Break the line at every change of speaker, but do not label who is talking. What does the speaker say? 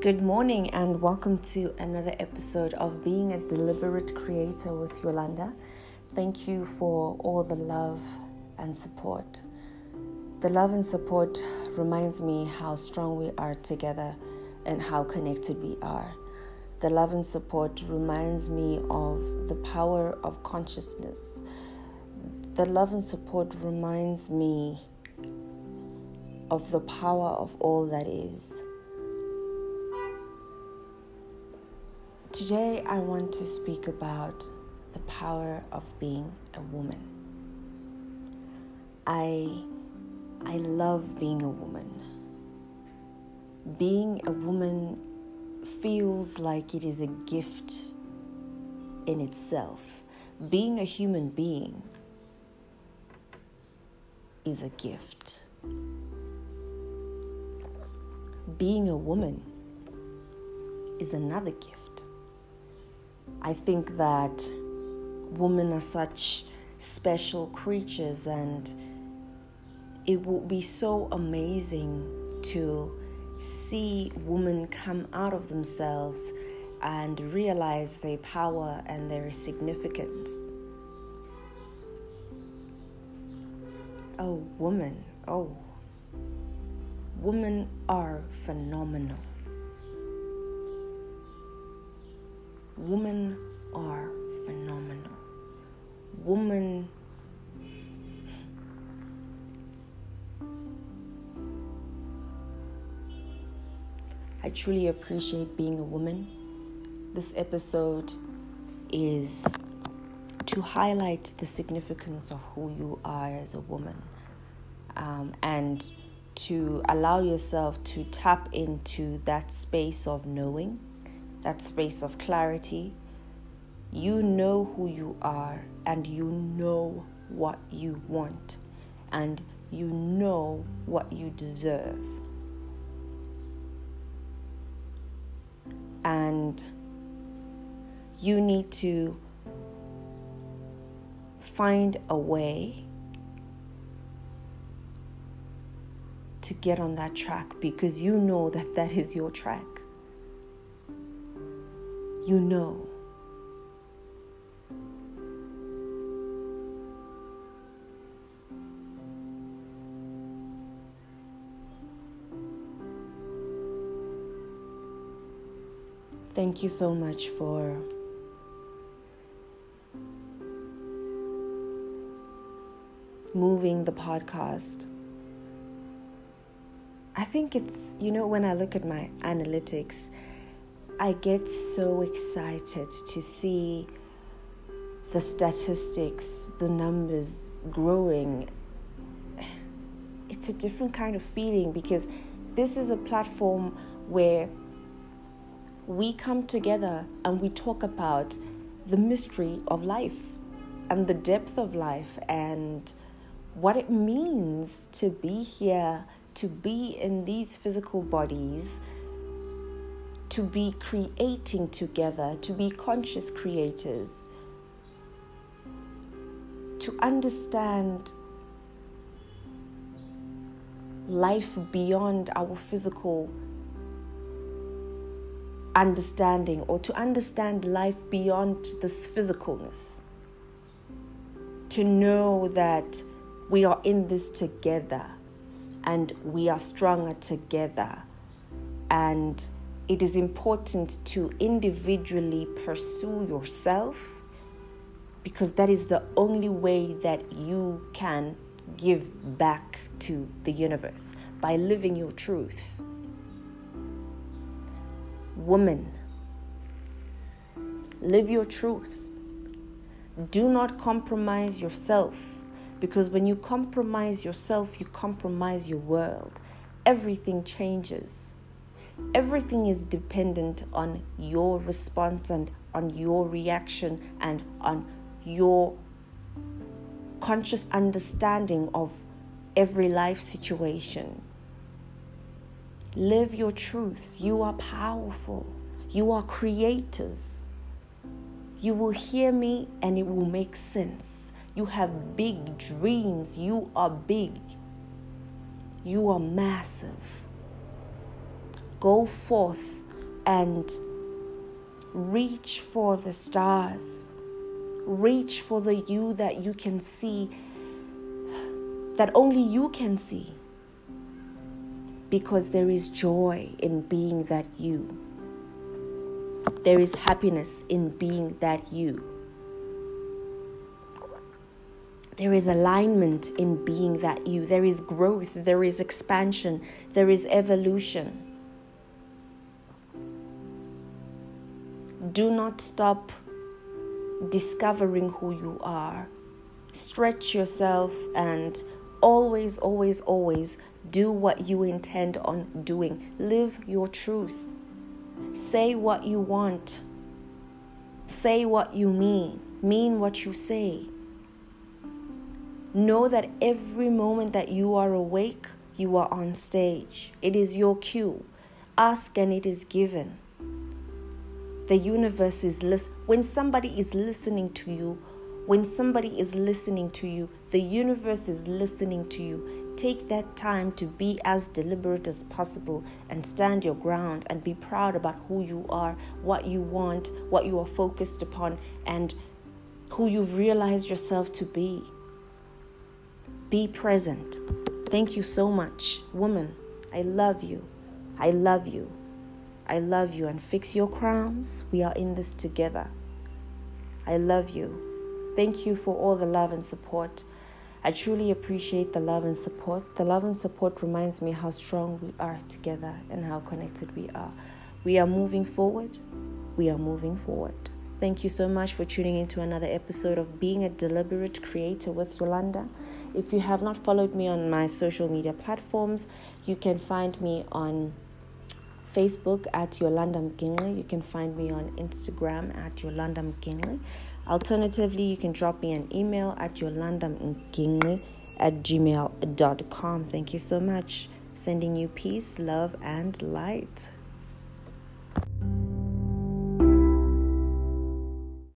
Good morning, and welcome to another episode of Being a Deliberate Creator with Yolanda. Thank you for all the love and support. The love and support reminds me how strong we are together and how connected we are. The love and support reminds me of the power of consciousness. The love and support reminds me of the power of all that is. Today, I want to speak about the power of being a woman. I, I love being a woman. Being a woman feels like it is a gift in itself. Being a human being is a gift. Being a woman is another gift. I think that women are such special creatures, and it would be so amazing to see women come out of themselves and realize their power and their significance. Oh, women, oh, women are phenomenal. Women are phenomenal. Women I truly appreciate being a woman. This episode is to highlight the significance of who you are as a woman um, and to allow yourself to tap into that space of knowing that space of clarity. You know who you are and you know what you want and you know what you deserve. And you need to find a way to get on that track because you know that that is your track you know. Thank you so much for moving the podcast. I think it's, you know, when I look at my analytics, I get so excited to see the statistics, the numbers growing. It's a different kind of feeling because this is a platform where we come together and we talk about the mystery of life and the depth of life and what it means to be here, to be in these physical bodies to be creating together, to be conscious creators, to understand life beyond our physical understanding or to understand life beyond this physicalness. To know that we are in this together and we are stronger together and it is important to individually pursue yourself because that is the only way that you can give back to the universe by living your truth. Woman, live your truth. Do not compromise yourself because when you compromise yourself, you compromise your world. Everything changes everything is dependent on your response and on your reaction and on your conscious understanding of every life situation. Live your truth. You are powerful. You are creators. You will hear me and it will make sense. You have big dreams. You are big. You are massive. Go forth and reach for the stars. Reach for the you that you can see, that only you can see. Because there is joy in being that you. There is happiness in being that you. There is alignment in being that you. There is growth, there is expansion, there is evolution. Do not stop discovering who you are. Stretch yourself and always, always, always do what you intend on doing. Live your truth. Say what you want. Say what you mean. Mean what you say. Know that every moment that you are awake, you are on stage. It is your cue. Ask and it is given. The universe is listening. When somebody is listening to you, when somebody is listening to you, the universe is listening to you. Take that time to be as deliberate as possible and stand your ground and be proud about who you are, what you want, what you are focused upon, and who you've realized yourself to be. Be present. Thank you so much. Woman, I love you. I love you. I love you. And fix your crowns. We are in this together. I love you. Thank you for all the love and support. I truly appreciate the love and support. The love and support reminds me how strong we are together and how connected we are. We are moving forward. We are moving forward. Thank you so much for tuning into another episode of Being a Deliberate Creator with Yolanda. If you have not followed me on my social media platforms, you can find me on Facebook at Yolanda Mginley. You can find me on Instagram at Yolanda Mginley. Alternatively, you can drop me an email at Yolanda Mginley at gmail.com. Thank you so much. Sending you peace, love, and light.